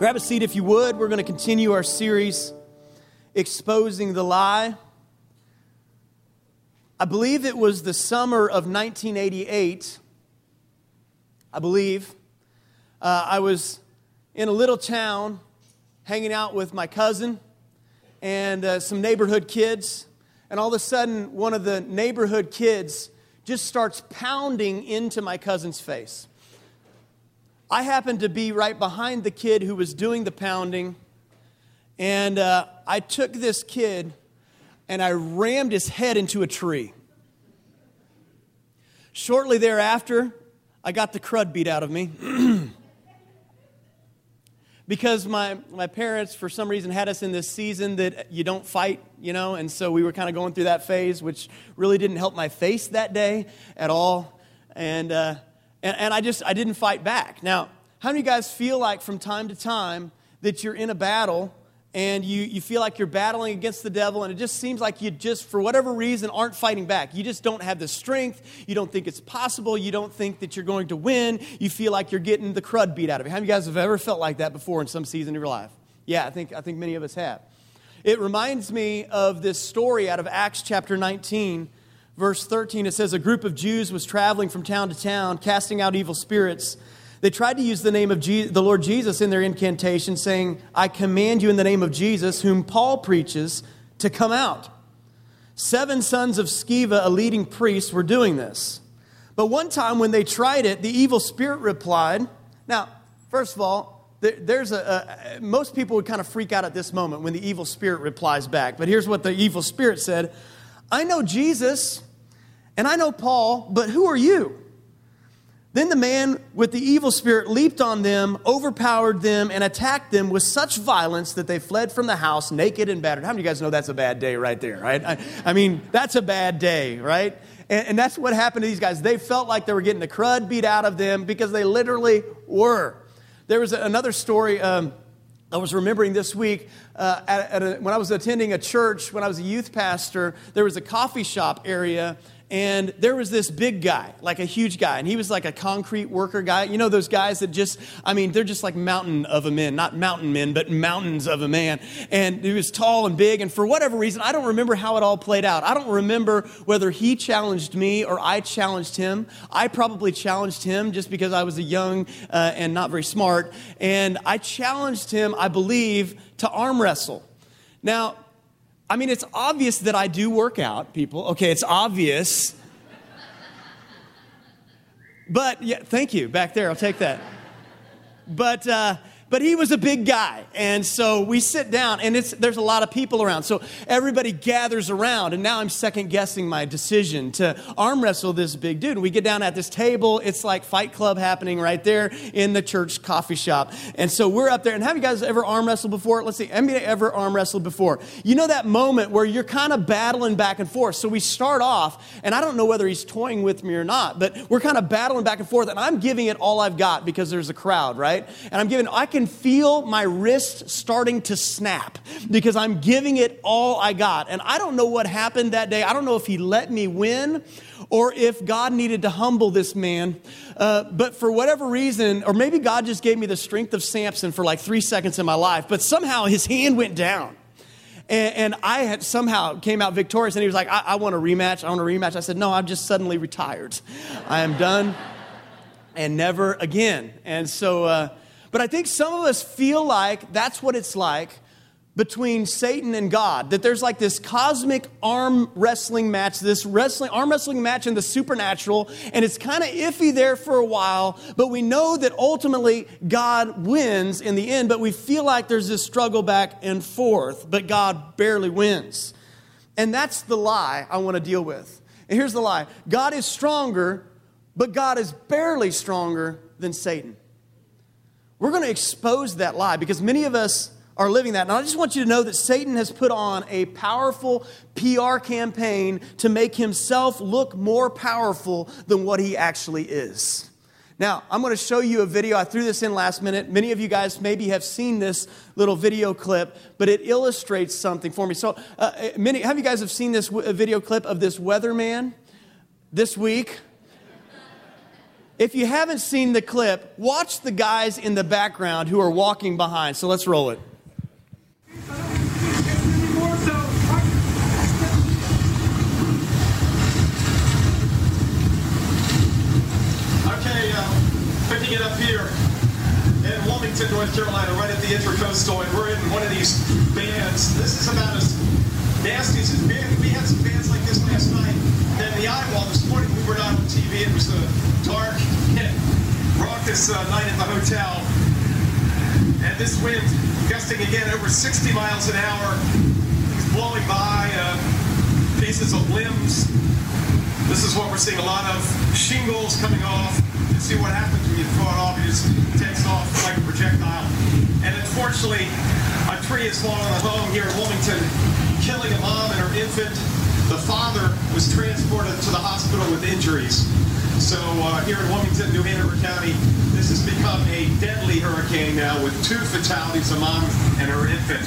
Grab a seat if you would. We're going to continue our series, Exposing the Lie. I believe it was the summer of 1988. I believe. Uh, I was in a little town hanging out with my cousin and uh, some neighborhood kids. And all of a sudden, one of the neighborhood kids just starts pounding into my cousin's face. I happened to be right behind the kid who was doing the pounding, and uh, I took this kid and I rammed his head into a tree. Shortly thereafter, I got the crud beat out of me. because my, my parents, for some reason, had us in this season that you don't fight, you know, and so we were kind of going through that phase, which really didn't help my face that day at all. And, uh, and, and I just, I didn't fight back. Now, how many of you guys feel like from time to time that you're in a battle and you, you feel like you're battling against the devil and it just seems like you just for whatever reason aren't fighting back? You just don't have the strength. You don't think it's possible. You don't think that you're going to win. You feel like you're getting the crud beat out of you. How many of you guys have ever felt like that before in some season of your life? Yeah i think i think many of us have. It reminds me of this story out of acts chapter 19 verse 13, it says, A group of Jews was traveling from town to town, casting out evil spirits. They tried to use the name of Jesus, the Lord Jesus in their incantation, saying, I command you in the name of Jesus, whom Paul preaches, to come out. Seven sons of Sceva, a leading priest, were doing this. But one time when they tried it, the evil spirit replied. Now, first of all, there's a, a, most people would kind of freak out at this moment when the evil spirit replies back. But here's what the evil spirit said I know Jesus and I know Paul, but who are you? Then the man with the evil spirit leaped on them, overpowered them, and attacked them with such violence that they fled from the house naked and battered. How many of you guys know that's a bad day right there, right? I, I mean, that's a bad day, right? And, and, that's what happened to these guys. They felt like they were getting the crud beat out of them because they literally were. There was another story. Um, I was remembering this week uh, at, at a, when I was attending a church, when I was a youth pastor, there was a coffee shop area and there was this big guy, like a huge guy, and he was like a concrete worker guy. You know those guys that just, I mean, they're just like mountain of a man, not mountain men, but mountains of a man. And he was tall and big, and for whatever reason, I don't remember how it all played out. I don't remember whether he challenged me or I challenged him. I probably challenged him just because I was a young uh, and not very smart, and I challenged him, I believe, to arm wrestle. Now, I mean, it's obvious that I do work out, people. Okay, it's obvious. But yeah, thank you back there. I'll take that. But uh, but he was a big guy. And so we sit down, and it's, there's a lot of people around. So everybody gathers around, and now I'm second guessing my decision to arm wrestle this big dude. And we get down at this table. It's like Fight Club happening right there in the church coffee shop. And so we're up there. And have you guys ever arm wrestled before? Let's see. You ever arm wrestled before? You know that moment where you're kind of battling back and forth. So we start off, and I don't know whether he's toying with me or not, but we're kind of battling back and forth, and I'm giving it all I've got because there's a crowd, right? And I'm giving, I can can feel my wrist starting to snap because I'm giving it all I got. And I don't know what happened that day. I don't know if he let me win or if God needed to humble this man. Uh, but for whatever reason, or maybe God just gave me the strength of Samson for like three seconds in my life, but somehow his hand went down. And, I had somehow came out victorious, and he was like, I, I want a rematch. I want a rematch. I said, No, I'm just suddenly retired. I am done and never again. And so, uh, but I think some of us feel like that's what it's like between Satan and God. That there's like this cosmic arm wrestling match, this wrestling arm wrestling match in the supernatural, and it's kind of iffy there for a while, but we know that ultimately God wins in the end, but we feel like there's this struggle back and forth, but God barely wins. And that's the lie I want to deal with. And here's the lie God is stronger, but God is barely stronger than Satan. We're going to expose that lie because many of us are living that. And I just want you to know that Satan has put on a powerful PR campaign to make himself look more powerful than what he actually is. Now, I'm going to show you a video. I threw this in last minute. Many of you guys maybe have seen this little video clip, but it illustrates something for me. So, uh, many have you guys have seen this video clip of this weatherman this week? If you haven't seen the clip, watch the guys in the background who are walking behind. So let's roll it. Uh, picking it up here in Wilmington, North Carolina, right at the Intracoastal, and we're in one of these bands. This is about as nasty as been. We had some bands like this last night the Eyewall this morning. We were not on TV. It was a dark and raucous uh, night at the hotel. And this wind gusting again over 60 miles an hour. It's blowing by uh, pieces of limbs. This is what we're seeing a lot of shingles coming off see what happens when you throw it off. It just takes off like a projectile. And unfortunately, a tree has fallen on a home here in Wilmington, killing a mom and her infant. The father was transported to the hospital with injuries. So uh, here in Wilmington, New Hanover County, this has become a deadly hurricane now with two fatalities, a mom and her infant.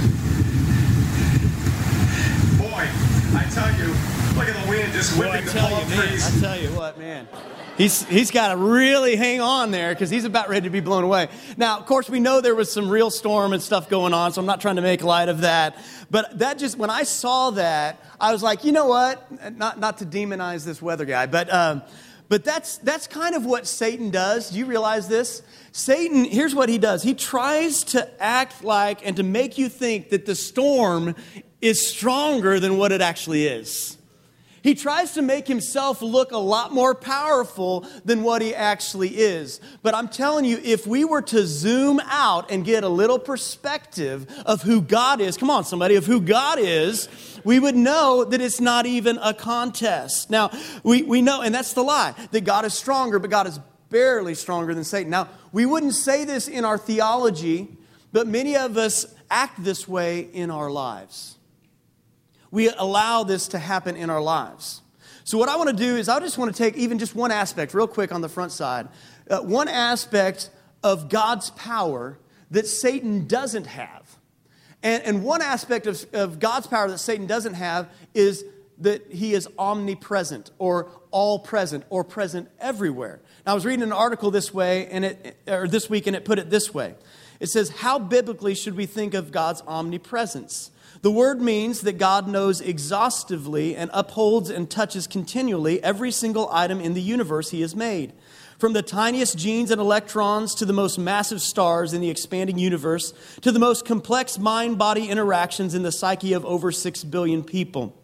Boy, I tell you, look at the wind just whipping the palm trees. I tell you what, man. He's, he's got to really hang on there because he's about ready to be blown away. Now, of course, we know there was some real storm and stuff going on, so I'm not trying to make light of that. But that just, when I saw that, I was like, you know what? Not, not to demonize this weather guy, but, um, but that's, that's kind of what Satan does. Do you realize this? Satan, here's what he does he tries to act like and to make you think that the storm is stronger than what it actually is. He tries to make himself look a lot more powerful than what he actually is. But I'm telling you, if we were to zoom out and get a little perspective of who God is, come on, somebody, of who God is, we would know that it's not even a contest. Now, we, we know, and that's the lie, that God is stronger, but God is barely stronger than Satan. Now, we wouldn't say this in our theology, but many of us act this way in our lives we allow this to happen in our lives. So, what I want to do is, I just want to take even just one aspect, real quick on the front side, uh, one aspect of God's power that Satan doesn't have. And, and one aspect of, of God's power that Satan doesn't have is that he is omnipresent or all present or present everywhere. Now, I was reading an article this way, and it, or this week, and it put it this way. It says, How biblically should we think of God's omnipresence? The word means that God knows exhaustively and upholds and touches continually every single item in the universe He has made. From the tiniest genes and electrons to the most massive stars in the expanding universe to the most complex mind body interactions in the psyche of over 6 billion people.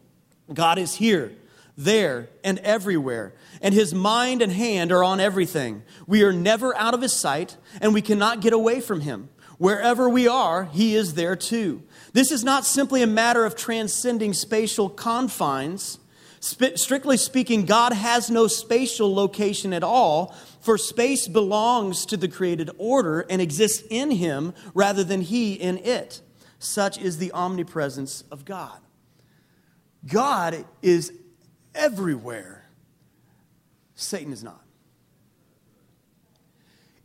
God is here, there, and everywhere, and His mind and hand are on everything. We are never out of His sight, and we cannot get away from Him. Wherever we are, He is there too. This is not simply a matter of transcending spatial confines. Sp- strictly speaking, God has no spatial location at all, for space belongs to the created order and exists in Him rather than He in it. Such is the omnipresence of God. God is everywhere, Satan is not.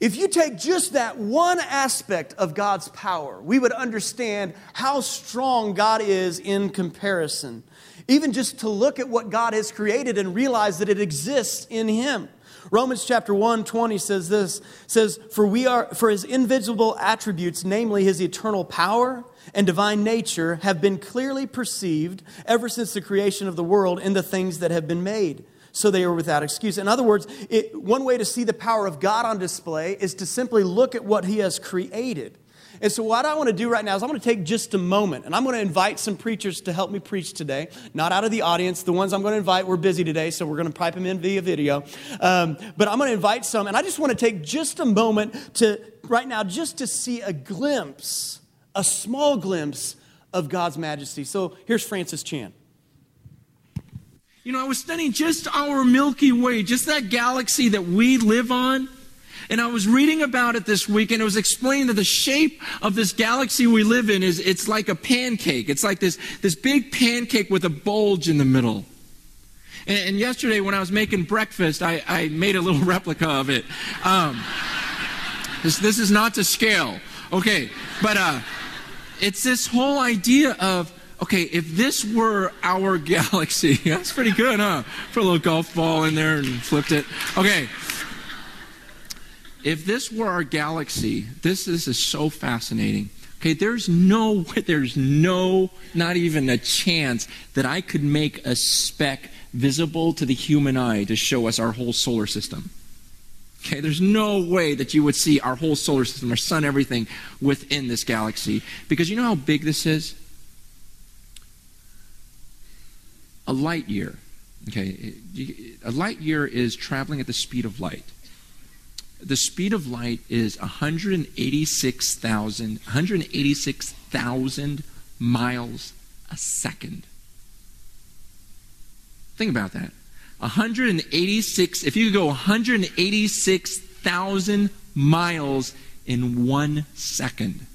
If you take just that one aspect of God's power, we would understand how strong God is in comparison. Even just to look at what God has created and realize that it exists in Him. Romans chapter 1 20 says this says, For we are for his invisible attributes, namely his eternal power and divine nature, have been clearly perceived ever since the creation of the world in the things that have been made so they are without excuse. In other words, it, one way to see the power of God on display is to simply look at what He has created. And so, what I want to do right now is I'm going to take just a moment and I'm going to invite some preachers to help me preach today, not out of the audience. The ones I'm going to invite, we're busy today, so we're going to pipe them in via video. Um, but I'm going to invite some, and I just want to take just a moment to, right now, just to see a glimpse, a small glimpse of God's majesty. So, here's Francis Chan. You know, I was studying just our Milky Way, just that galaxy that we live on. And I was reading about it this week and it was explained that the shape of this galaxy we live in is it's like a pancake. It's like this, this big pancake with a bulge in the middle. And, and yesterday when I was making breakfast, I, I made a little replica of it. Um, this, this is not to scale. Okay. But, uh, it's this whole idea of okay, if this were our galaxy, that's pretty good, huh? Put a little golf ball in there and flipped it. Okay. if this were our galaxy, this, this is so fascinating. Okay, there's no, there's no, not even a chance that I could make a speck visible to the human eye to show us our whole solar system. Okay, there's no way that you would see our whole solar system, our sun, everything within this galaxy. Because you know how big this is? A light year. Okay, a light year is traveling at the speed of light. The speed of light is 186,000 186,000 miles a second. Think about that. 186, if you could go 186,000 miles in one second,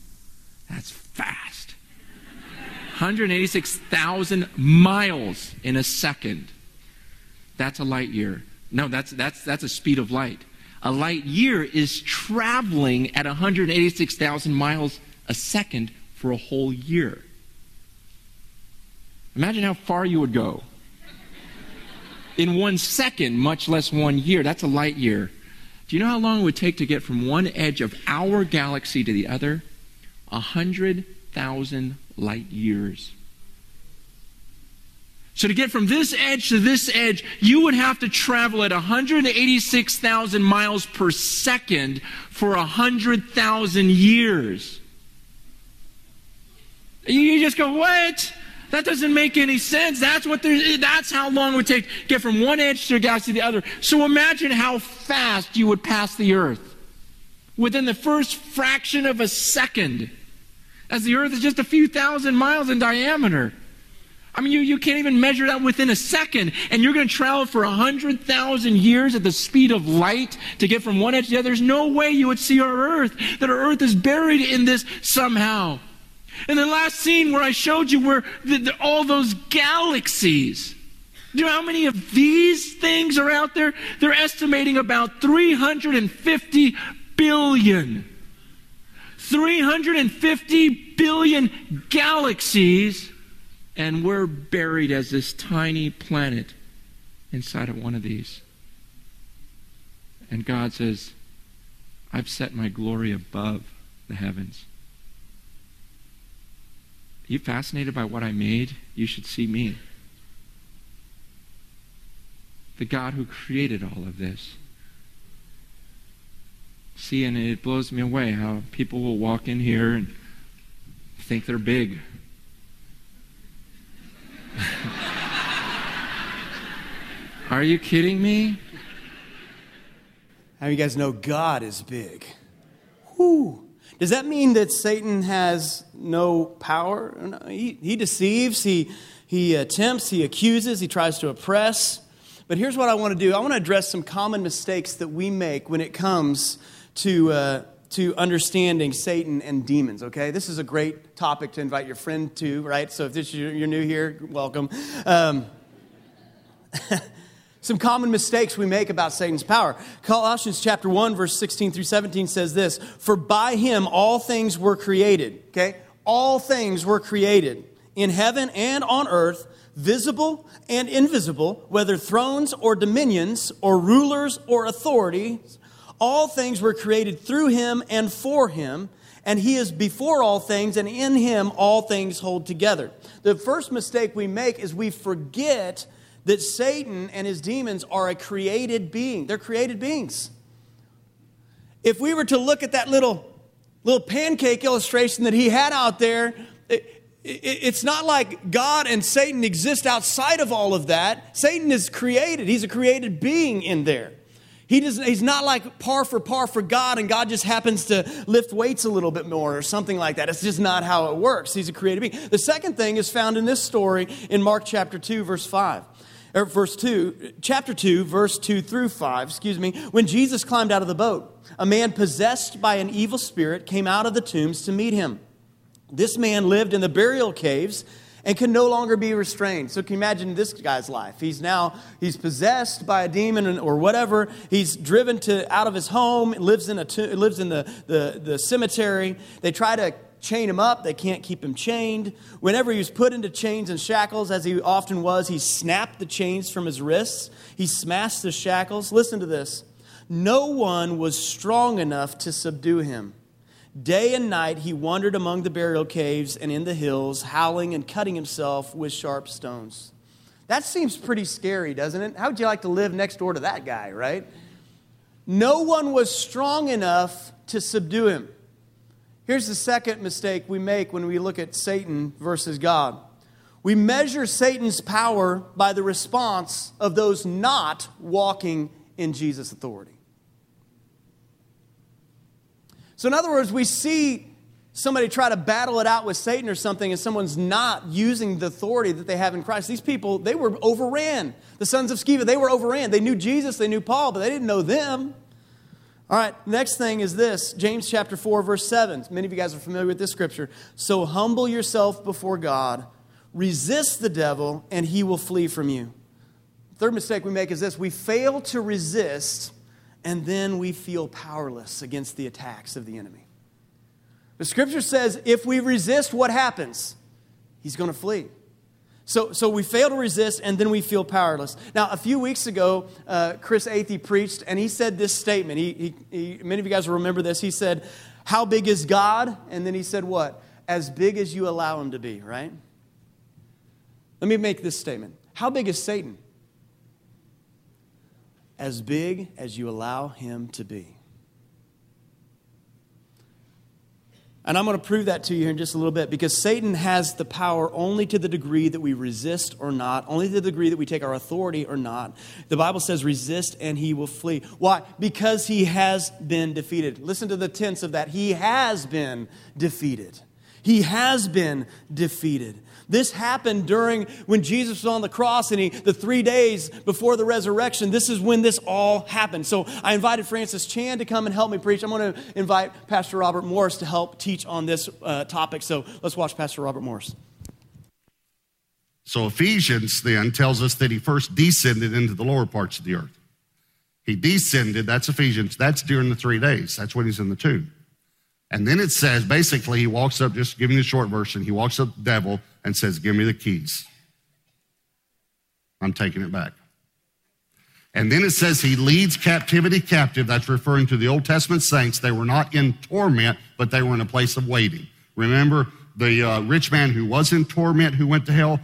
that's fast. 186,000 miles in a second. That's a light year. No, that's, that's, that's a speed of light. A light year is traveling at 186,000 miles a second for a whole year. Imagine how far you would go in one second, much less one year. That's a light year. Do you know how long it would take to get from one edge of our galaxy to the other? A hundred thousand light years. So to get from this edge to this edge, you would have to travel at 186,000 miles per second for 100,000 years. You just go, what? That doesn't make any sense. That's what that's how long it would take to get from one edge to the galaxy to the other. So imagine how fast you would pass the Earth. Within the first fraction of a second. As the Earth is just a few thousand miles in diameter. I mean, you, you can't even measure that within a second. And you're going to travel for 100,000 years at the speed of light to get from one edge to the other. There's no way you would see our Earth, that our Earth is buried in this somehow. And the last scene where I showed you were the, the, all those galaxies. Do you know how many of these things are out there? They're estimating about 350 billion. 350 billion galaxies, and we're buried as this tiny planet inside of one of these. And God says, I've set my glory above the heavens you fascinated by what I made? You should see me. The God who created all of this. See, and it blows me away how people will walk in here and think they're big. Are you kidding me? How you guys know God is big? Whoo! Does that mean that Satan has no power? No, he, he deceives, he, he attempts, he accuses, he tries to oppress. But here's what I want to do I want to address some common mistakes that we make when it comes to, uh, to understanding Satan and demons, okay? This is a great topic to invite your friend to, right? So if this, you're new here, welcome. Um, Some common mistakes we make about Satan's power. Colossians chapter 1 verse 16 through 17 says this, "For by him all things were created." Okay? All things were created in heaven and on earth, visible and invisible, whether thrones or dominions or rulers or authorities. All things were created through him and for him, and he is before all things, and in him all things hold together. The first mistake we make is we forget that Satan and his demons are a created being. They're created beings. If we were to look at that little, little pancake illustration that he had out there, it, it, it's not like God and Satan exist outside of all of that. Satan is created, he's a created being in there. He does, he's not like par for par for God, and God just happens to lift weights a little bit more or something like that. It's just not how it works. He's a created being. The second thing is found in this story in Mark chapter 2, verse 5 or verse 2, chapter 2, verse 2 through 5, excuse me, when Jesus climbed out of the boat, a man possessed by an evil spirit came out of the tombs to meet him. This man lived in the burial caves and can no longer be restrained. So can you imagine this guy's life? He's now he's possessed by a demon or whatever. He's driven to out of his home, lives in a lives in the, the, the cemetery. They try to chain him up. They can't keep him chained. Whenever he was put into chains and shackles, as he often was, he snapped the chains from his wrists. He smashed the shackles. Listen to this. no one was strong enough to subdue him. Day and night he wandered among the burial caves and in the hills, howling and cutting himself with sharp stones. That seems pretty scary, doesn't it? How would you like to live next door to that guy, right? No one was strong enough to subdue him. Here's the second mistake we make when we look at Satan versus God. We measure Satan's power by the response of those not walking in Jesus' authority. So, in other words, we see somebody try to battle it out with Satan or something, and someone's not using the authority that they have in Christ. These people, they were overran. The sons of Sceva, they were overran. They knew Jesus, they knew Paul, but they didn't know them. All right, next thing is this James chapter 4, verse 7. Many of you guys are familiar with this scripture. So humble yourself before God, resist the devil, and he will flee from you. Third mistake we make is this we fail to resist, and then we feel powerless against the attacks of the enemy. The scripture says if we resist, what happens? He's going to flee. So, so we fail to resist and then we feel powerless. Now, a few weeks ago, uh, Chris Athey preached and he said this statement. He, he, he, many of you guys will remember this. He said, How big is God? And then he said, What? As big as you allow him to be, right? Let me make this statement How big is Satan? As big as you allow him to be. And I'm going to prove that to you here in just a little bit because Satan has the power only to the degree that we resist or not, only to the degree that we take our authority or not. The Bible says, resist and he will flee. Why? Because he has been defeated. Listen to the tense of that. He has been defeated. He has been defeated. This happened during when Jesus was on the cross and he, the three days before the resurrection. This is when this all happened. So I invited Francis Chan to come and help me preach. I'm going to invite Pastor Robert Morris to help teach on this uh, topic. So let's watch Pastor Robert Morris. So Ephesians then tells us that he first descended into the lower parts of the earth. He descended, that's Ephesians, that's during the three days. That's when he's in the tomb. And then it says, basically, he walks up, just giving the short version, he walks up the devil and says, Give me the keys. I'm taking it back. And then it says he leads captivity captive. That's referring to the Old Testament saints. They were not in torment, but they were in a place of waiting. Remember, the uh, rich man who was in torment, who went to hell,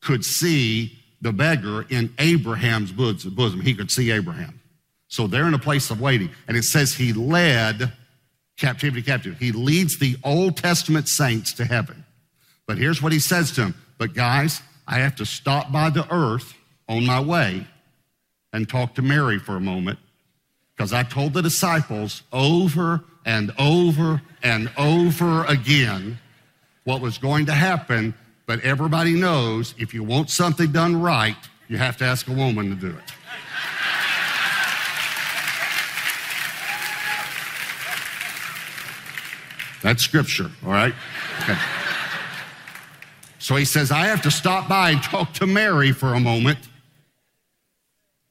could see the beggar in Abraham's bosom. He could see Abraham. So they're in a place of waiting. And it says he led captivity captive. He leads the Old Testament saints to heaven. But here's what he says to them. But guys, I have to stop by the earth on my way and talk to Mary for a moment because I told the disciples over and over and over again what was going to happen. But everybody knows if you want something done right, you have to ask a woman to do it. That's scripture, all right? Okay. So he says, I have to stop by and talk to Mary for a moment.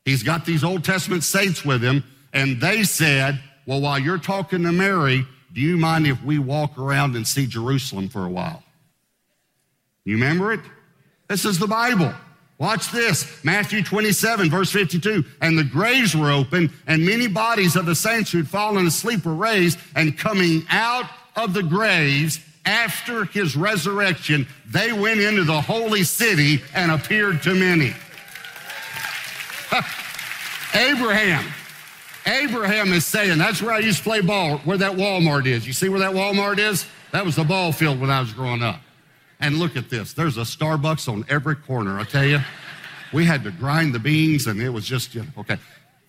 He's got these Old Testament saints with him, and they said, Well, while you're talking to Mary, do you mind if we walk around and see Jerusalem for a while? You remember it? This is the Bible. Watch this Matthew 27, verse 52. And the graves were opened, and many bodies of the saints who'd fallen asleep were raised, and coming out of the graves after his resurrection, they went into the holy city and appeared to many. Abraham. Abraham is saying, that's where I used to play ball, where that Walmart is. You see where that Walmart is? That was the ball field when I was growing up. And look at this. There's a Starbucks on every corner, I tell you. We had to grind the beans and it was just, you know, okay.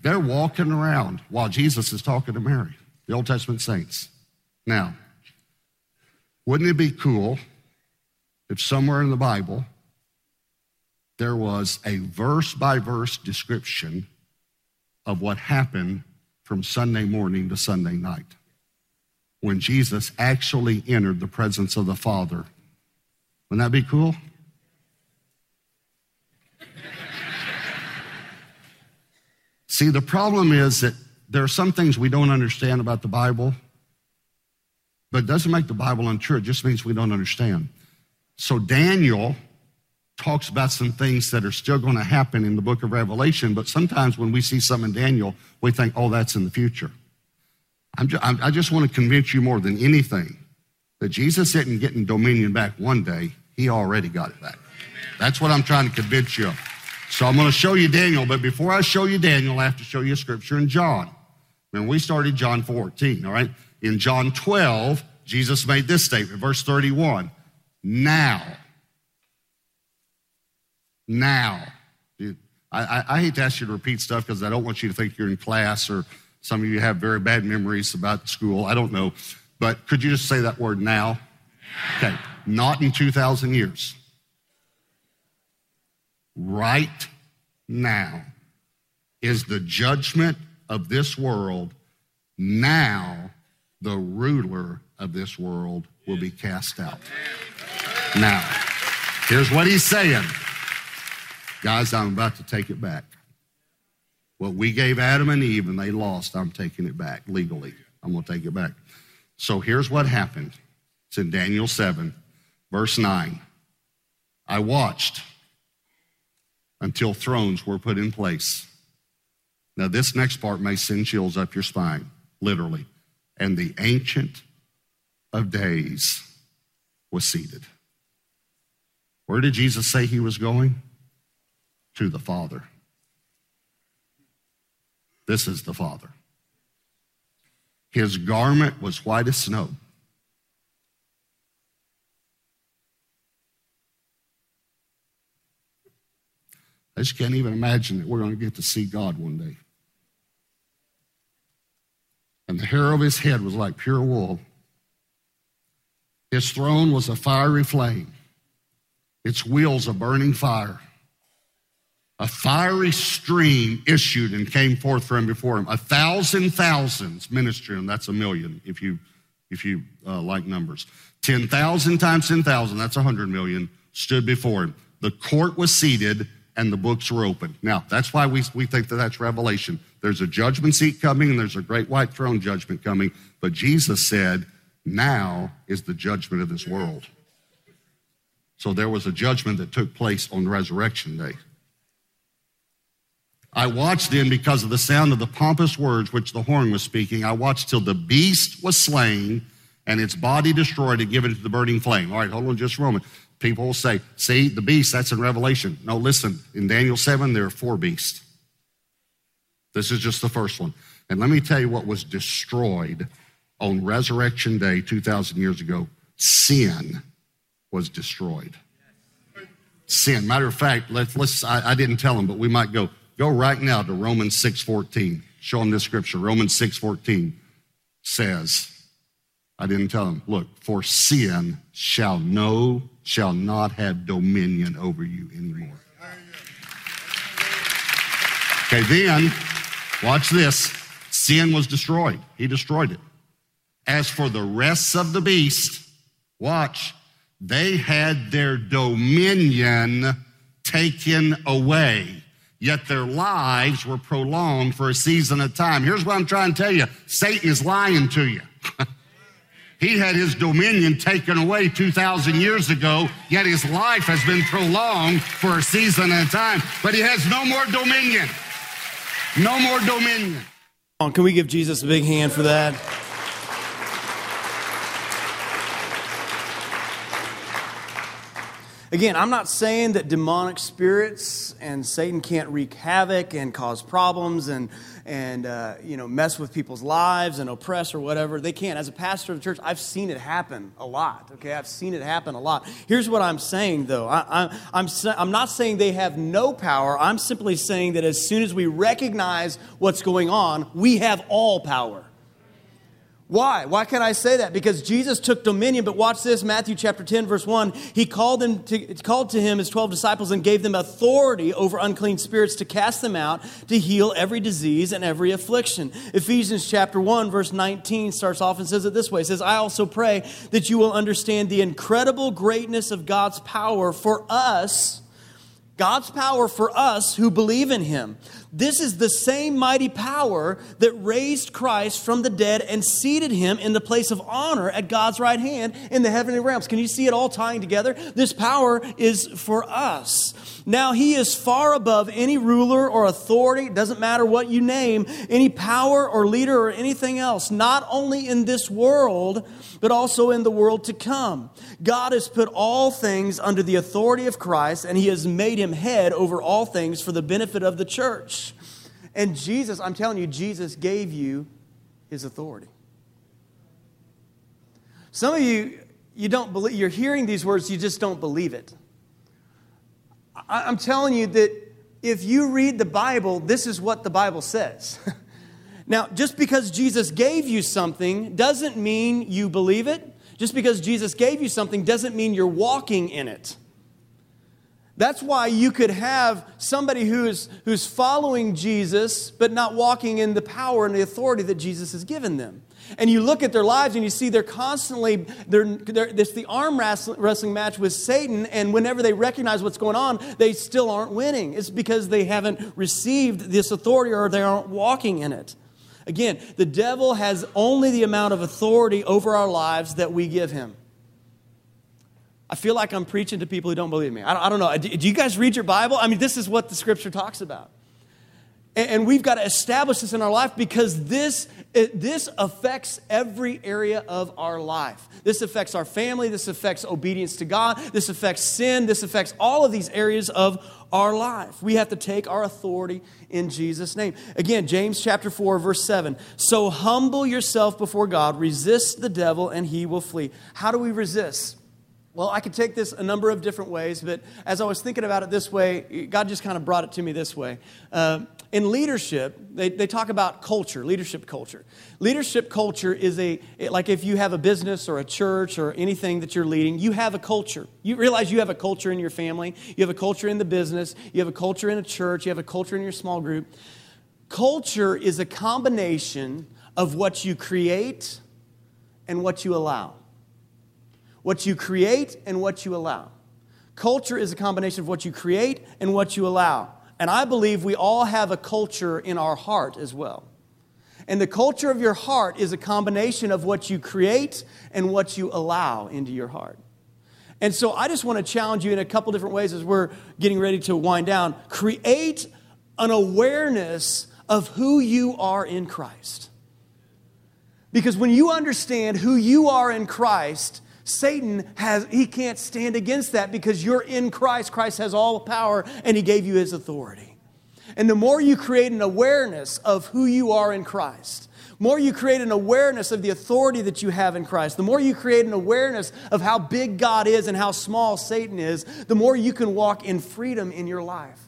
They're walking around while Jesus is talking to Mary, the Old Testament saints. Now, wouldn't it be cool if somewhere in the Bible there was a verse by verse description of what happened from Sunday morning to Sunday night when Jesus actually entered the presence of the Father? Wouldn't that be cool? See, the problem is that there are some things we don't understand about the Bible but it doesn't make the Bible untrue. It just means we don't understand. So Daniel talks about some things that are still going to happen in the book of Revelation, but sometimes when we see something in Daniel, we think, oh, that's in the future. Just, i just want to convince you more than anything that Jesus isn't getting dominion back one day, he already got it back. That's what I'm trying to convince you of. So I'm going to show you Daniel, but before I show you Daniel, I have to show you a scripture in John. When we started John 14, all right? In John 12, Jesus made this statement, verse 31. Now, now. I, I, hate to ask you to repeat stuff because I don't want you to think you're in class or some of you have very bad memories about school. I don't know. But could you just say that word now? Okay. Not in 2,000 years. Right now is the judgment of this world. Now the ruler of this world will be cast out. Now, here's what he's saying. Guys, I'm about to take it back. What we gave Adam and Eve and they lost, I'm taking it back legally. I'm going to take it back. So here's what happened. It's in Daniel 7, verse 9. I watched until thrones were put in place. Now, this next part may send chills up your spine, literally. And the Ancient of Days was seated. Where did Jesus say he was going? to the Father. This is the Father. His garment was white as snow. I just can't even imagine that we're going to get to see God one day. And the hair of his head was like pure wool. His throne was a fiery flame, its wheels a burning fire. A fiery stream issued and came forth from before him. A thousand thousands ministering him. That's a million if you, if you uh, like numbers. 10,000 times 10,000, that's 100 million, stood before him. The court was seated and the books were open. Now, that's why we, we think that that's revelation. There's a judgment seat coming and there's a great white throne judgment coming. But Jesus said, now is the judgment of this world. So there was a judgment that took place on resurrection day. I watched then because of the sound of the pompous words which the horn was speaking. I watched till the beast was slain and its body destroyed and given to the burning flame. All right, hold on just a moment. People will say, see, the beast, that's in Revelation. No, listen, in Daniel 7, there are four beasts. This is just the first one. And let me tell you what was destroyed on Resurrection Day 2,000 years ago. Sin was destroyed. Sin. Matter of fact, let's, let's I, I didn't tell him, but we might go. Go right now to Romans 6:14. Show them this scripture. Romans 6:14 says, I didn't tell them, look, for sin shall no, shall not have dominion over you anymore. Okay, then, watch this. Sin was destroyed. He destroyed it. As for the rest of the beast, watch, they had their dominion taken away yet their lives were prolonged for a season of time. Here's what I'm trying to tell you Satan is lying to you. he had his dominion taken away 2,000 years ago, yet his life has been prolonged for a season of time, but he has no more dominion. No more dominion. Oh, can we give Jesus a big hand for that? Again, I'm not saying that demonic spirits and Satan can't wreak havoc and cause problems and, and uh, you know, mess with people's lives and oppress or whatever. They can't. As a pastor of the church, I've seen it happen a lot, okay? I've seen it happen a lot. Here's what I'm saying, though. I, I, I'm, I'm not saying they have no power. I'm simply saying that as soon as we recognize what's going on, we have all power. Why? Why can I say that? Because Jesus took dominion, but watch this Matthew chapter 10, verse 1. He called, them to, called to him his 12 disciples and gave them authority over unclean spirits to cast them out, to heal every disease and every affliction. Ephesians chapter 1, verse 19 starts off and says it this way It says, I also pray that you will understand the incredible greatness of God's power for us. God's power for us who believe in him This is the same mighty power that raised Christ from the dead and seated him in the place of honor at God's right hand in the heavenly realms. Can you see it all tying together? This power is for us. Now, he is far above any ruler or authority, it doesn't matter what you name, any power or leader or anything else, not only in this world, but also in the world to come. God has put all things under the authority of Christ, and he has made him head over all things for the benefit of the church. And Jesus, I'm telling you, Jesus gave you his authority. Some of you, you don't believe, you're hearing these words, you just don't believe it. I'm telling you that if you read the Bible, this is what the Bible says. now, just because Jesus gave you something doesn't mean you believe it. Just because Jesus gave you something doesn't mean you're walking in it. That's why you could have somebody who's, who's following Jesus, but not walking in the power and the authority that Jesus has given them. And you look at their lives and you see they're constantly, they're, they're, it's the arm wrestling match with Satan, and whenever they recognize what's going on, they still aren't winning. It's because they haven't received this authority or they aren't walking in it. Again, the devil has only the amount of authority over our lives that we give him. I feel like I'm preaching to people who don't believe me. I don't, I don't know. Do, do you guys read your Bible? I mean, this is what the scripture talks about. And we've got to establish this in our life because this, this affects every area of our life. This affects our family. This affects obedience to God. This affects sin. This affects all of these areas of our life. We have to take our authority in Jesus' name. Again, James chapter 4, verse 7. So humble yourself before God, resist the devil, and he will flee. How do we resist? Well, I could take this a number of different ways, but as I was thinking about it this way, God just kind of brought it to me this way. Uh, in leadership, they, they talk about culture, leadership culture. Leadership culture is a, like if you have a business or a church or anything that you're leading, you have a culture. You realize you have a culture in your family, you have a culture in the business, you have a culture in a church, you have a culture in your small group. Culture is a combination of what you create and what you allow what you create and what you allow. Culture is a combination of what you create and what you allow. And I believe we all have a culture in our heart as well. And the culture of your heart is a combination of what you create and what you allow into your heart. And so I just want to challenge you in a couple different ways as we're getting ready to wind down. Create an awareness of who you are in Christ. Because when you understand who you are in Christ, Satan has, he can't stand against that because you're in Christ. Christ has all the power and he gave you his authority. And the more you create an awareness of who you are in Christ, more you create an awareness of the authority that you have in Christ, the more you create an awareness of how big God is and how small Satan is, the more you can walk in freedom in your life.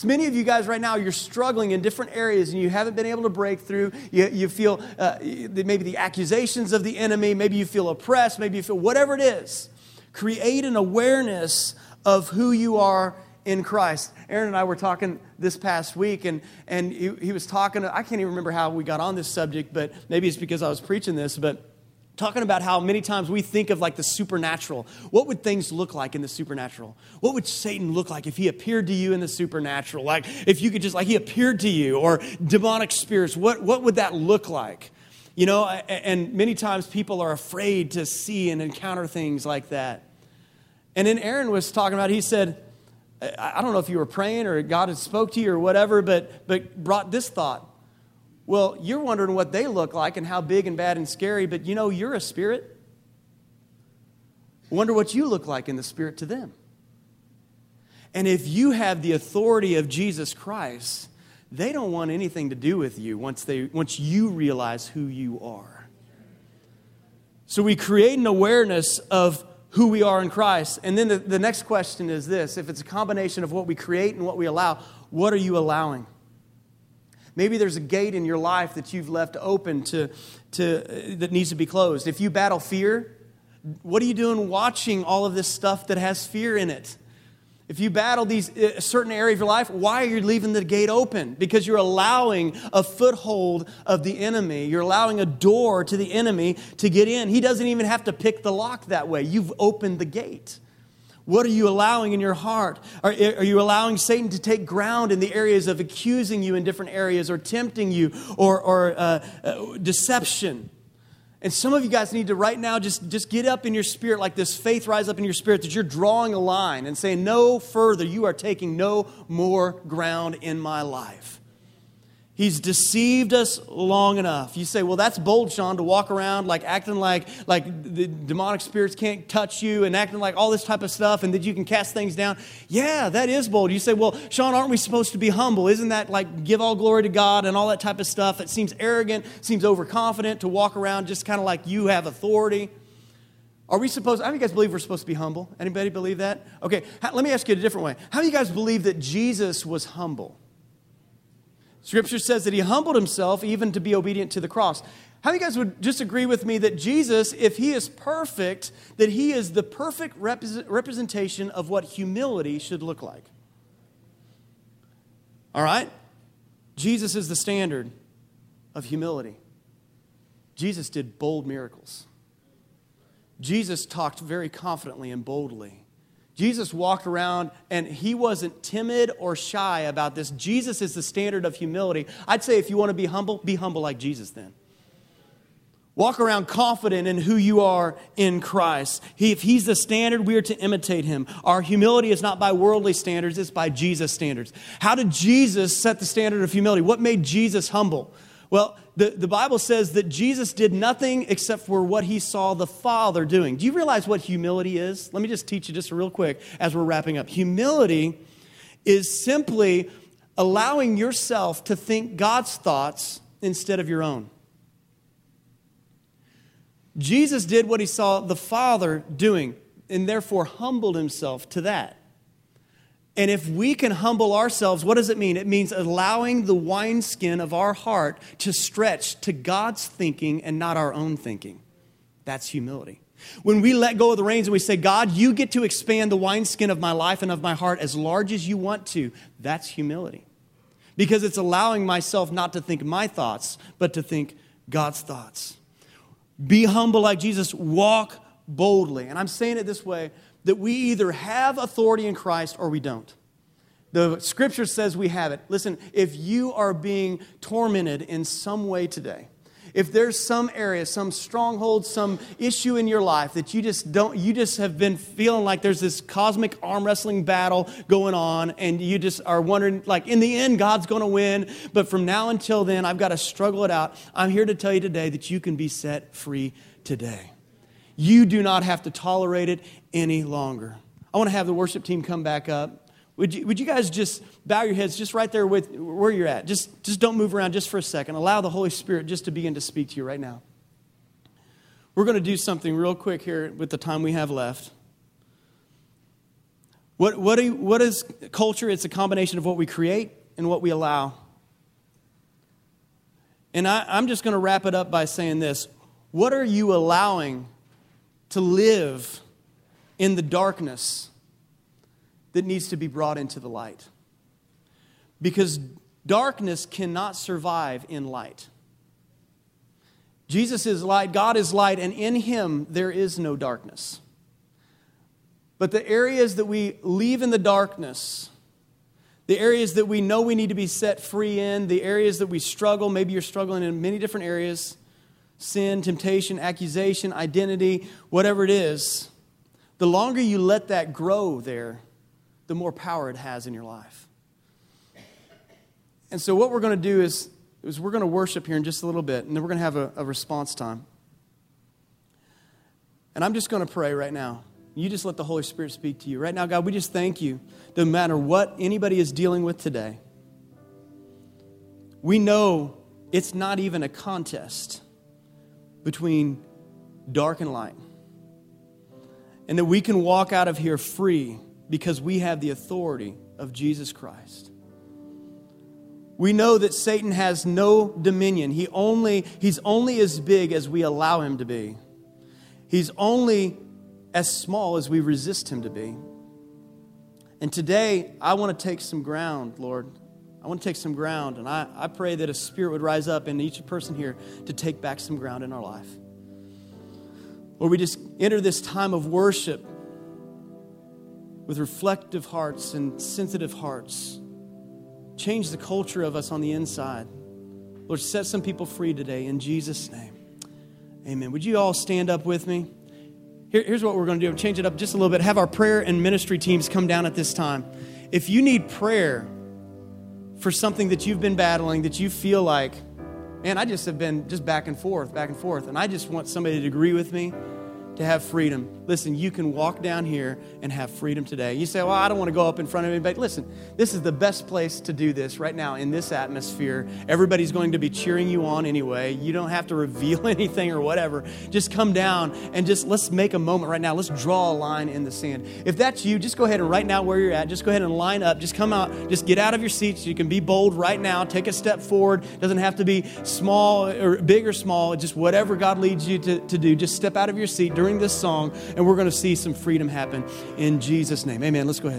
So many of you guys right now, you're struggling in different areas and you haven't been able to break through. You, you feel uh, maybe the accusations of the enemy, maybe you feel oppressed, maybe you feel whatever it is. Create an awareness of who you are in Christ. Aaron and I were talking this past week, and, and he, he was talking. I can't even remember how we got on this subject, but maybe it's because I was preaching this, but talking about how many times we think of like the supernatural. What would things look like in the supernatural? What would Satan look like if he appeared to you in the supernatural? Like if you could just, like he appeared to you, or demonic spirits, what, what would that look like? You know, and many times people are afraid to see and encounter things like that. And then Aaron was talking about, he said, I don't know if you were praying or God had spoke to you or whatever, but, but brought this thought. Well, you're wondering what they look like and how big and bad and scary, but you know, you're a spirit. Wonder what you look like in the spirit to them. And if you have the authority of Jesus Christ, they don't want anything to do with you once, they, once you realize who you are. So we create an awareness of who we are in Christ. And then the, the next question is this if it's a combination of what we create and what we allow, what are you allowing? Maybe there's a gate in your life that you've left open to, to, that needs to be closed. If you battle fear, what are you doing watching all of this stuff that has fear in it? If you battle these a uh, certain area of your life, why are you leaving the gate open? Because you're allowing a foothold of the enemy. You're allowing a door to the enemy to get in. He doesn't even have to pick the lock that way. You've opened the gate. What are you allowing in your heart? Are, are, you allowing Satan to take ground in the areas of accusing you in different areas or tempting you or, or uh, uh, deception? And some of you guys need to right now just, just get up in your spirit, like this faith rise up in your spirit, that you're drawing a line and saying, No further. You are taking no more ground in my life. He's deceived us long enough. You say, well, that's bold, Sean, to walk around like acting like like the demonic spirits can't touch you and acting like all this type of stuff and that you can cast things down. Yeah, that is bold. You say, well, Sean, aren't we supposed to be humble? Isn't that like give all glory to God and all that type of stuff? It seems arrogant, seems overconfident to walk around just kind of like you have authority. Are we supposed, how do you guys believe we're supposed to be humble? Anybody believe that? Okay, let me ask you a different way. How do you guys believe that Jesus was humble? Scripture says that he humbled himself even to be obedient to the cross. How many guys would just agree with me that Jesus, if he is perfect, that he is the perfect representation of what humility should look like? All right? Jesus is the standard of humility. Jesus did bold miracles. Jesus talked very confidently and boldly. Jesus walked around and he wasn't timid or shy about this. Jesus is the standard of humility. I'd say if you want to be humble, be humble like Jesus then. Walk around confident in who you are in Christ. He, if He's the standard, we are to imitate Him. Our humility is not by worldly standards, it's by Jesus' standards. How did Jesus set the standard of humility? What made Jesus humble? Well, the, the Bible says that Jesus did nothing except for what he saw the Father doing. Do you realize what humility is? Let me just teach you just real quick as we're wrapping up. Humility is simply allowing yourself to think God's thoughts instead of your own. Jesus did what he saw the Father doing and therefore humbled himself to that. And if we can humble ourselves, what does it mean? It means allowing the wineskin of our heart to stretch to God's thinking and not our own thinking. That's humility. When we let go of the reins and we say, God, you get to expand the wineskin of my life and of my heart as large as you want to, that's humility. Because it's allowing myself not to think my thoughts, but to think God's thoughts. Be humble like Jesus, walk boldly. And I'm saying it this way that we either have authority in Christ or we don't. The scripture says we have it. Listen, if you are being tormented in some way today, if there's some area, some stronghold, some issue in your life that you just don't, you just have been feeling like there's this cosmic arm wrestling battle going on, and you just are wondering, like, in the end, God's going to win, but from now until then, I've got to struggle it out. I'm here to tell you today that you can be set free today. You do not have to tolerate it any longer. I want to have the worship team come back up. Would you, would you guys just bow your heads just right there with where you're at? Just, just don't move around just for a second. Allow the Holy Spirit just to begin to speak to you right now. We're going to do something real quick here with the time we have left. What, what, you, what is culture? It's a combination of what we create and what we allow. And I, I'm just going to wrap it up by saying this What are you allowing to live in the darkness that needs to be brought into the light. Because darkness cannot survive in light. Jesus is light, God is light, and in Him there is no darkness. But the areas that we leave in the darkness, the areas that we know we need to be set free in, the areas that we struggle, maybe you're struggling in many different areas sin, temptation, accusation, identity, whatever it is the longer you let that grow there, the more power it has in your life. And so, what we're going to do is, is we're going to worship here in just a little bit, and then we're going to have a, a response time. And I'm just going to pray right now. You just let the Holy Spirit speak to you. Right now, God, we just thank you. No matter what anybody is dealing with today, we know it's not even a contest between dark and light and that we can walk out of here free because we have the authority of Jesus Christ. We know that Satan has no dominion. He only, he's only as big as we allow him to be. He's only as small as we resist him to be. And today, I want to take some ground, Lord. I want to take some ground. And I, I pray that a spirit would rise up in each person here to take back some ground in our life where we just enter this time of worship with reflective hearts and sensitive hearts. Change the culture of us on the inside. Lord, set some people free today in Jesus' name. Amen. Would you all stand up with me? Here, here's what we're going to do change it up just a little bit. Have our prayer and ministry teams come down at this time. If you need prayer for something that you've been battling, that you feel like, man, I just have been just back and forth, back and forth, and I just want somebody to agree with me to have freedom. Listen, you can walk down here and have freedom today. You say, Well, I don't want to go up in front of anybody. Listen, this is the best place to do this right now in this atmosphere. Everybody's going to be cheering you on anyway. You don't have to reveal anything or whatever. Just come down and just let's make a moment right now. Let's draw a line in the sand. If that's you, just go ahead and right now where you're at, just go ahead and line up. Just come out, just get out of your seats. You can be bold right now. Take a step forward. Doesn't have to be small or big or small, just whatever God leads you to, to do. Just step out of your seat during this song, and we're going to see some freedom happen in Jesus' name. Amen. Let's go ahead.